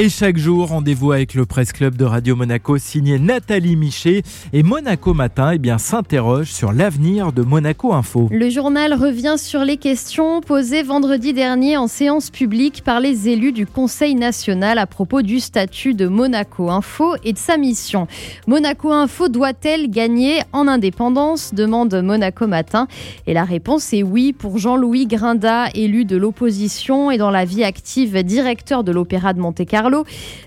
Et chaque jour, rendez-vous avec le Presse Club de Radio Monaco signé Nathalie Michet. Et Monaco Matin eh s'interroge sur l'avenir de Monaco Info. Le journal revient sur les questions posées vendredi dernier en séance publique par les élus du Conseil national à propos du statut de Monaco Info et de sa mission. Monaco Info doit-elle gagner en indépendance? demande Monaco Matin. Et la réponse est oui pour Jean-Louis Grinda, élu de l'opposition et dans la vie active directeur de l'Opéra de Monte-Carlo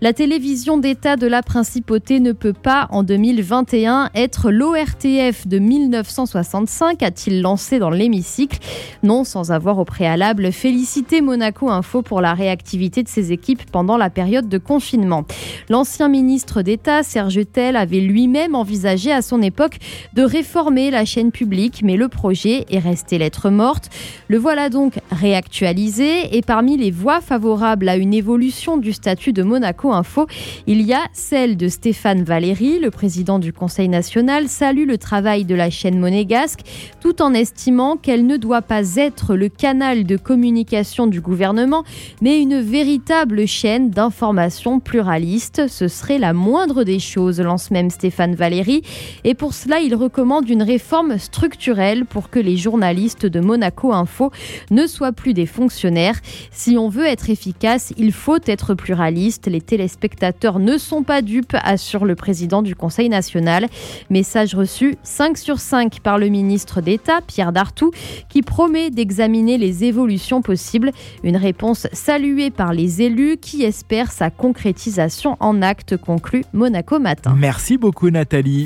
la télévision d'État de la Principauté ne peut pas, en 2021, être l'ORTF de 1965, a-t-il lancé dans l'hémicycle. Non, sans avoir au préalable félicité Monaco Info pour la réactivité de ses équipes pendant la période de confinement. L'ancien ministre d'État, Serge Tell, avait lui-même envisagé à son époque de réformer la chaîne publique, mais le projet est resté lettre morte. Le voilà donc réactualisé et parmi les voix favorables à une évolution du statut de Monaco Info, il y a celle de Stéphane Valéry, le président du Conseil national, salue le travail de la chaîne monégasque tout en estimant qu'elle ne doit pas être le canal de communication du gouvernement, mais une véritable chaîne d'information pluraliste. Ce serait la moindre des choses, lance même Stéphane Valéry. Et pour cela, il recommande une réforme structurelle pour que les journalistes de Monaco Info ne soient plus des fonctionnaires. Si on veut être efficace, il faut être pluraliste les téléspectateurs ne sont pas dupes, assure le président du Conseil national. Message reçu 5 sur 5 par le ministre d'État, Pierre Dartout, qui promet d'examiner les évolutions possibles. Une réponse saluée par les élus qui espèrent sa concrétisation en acte, conclut Monaco Matin. Merci beaucoup Nathalie.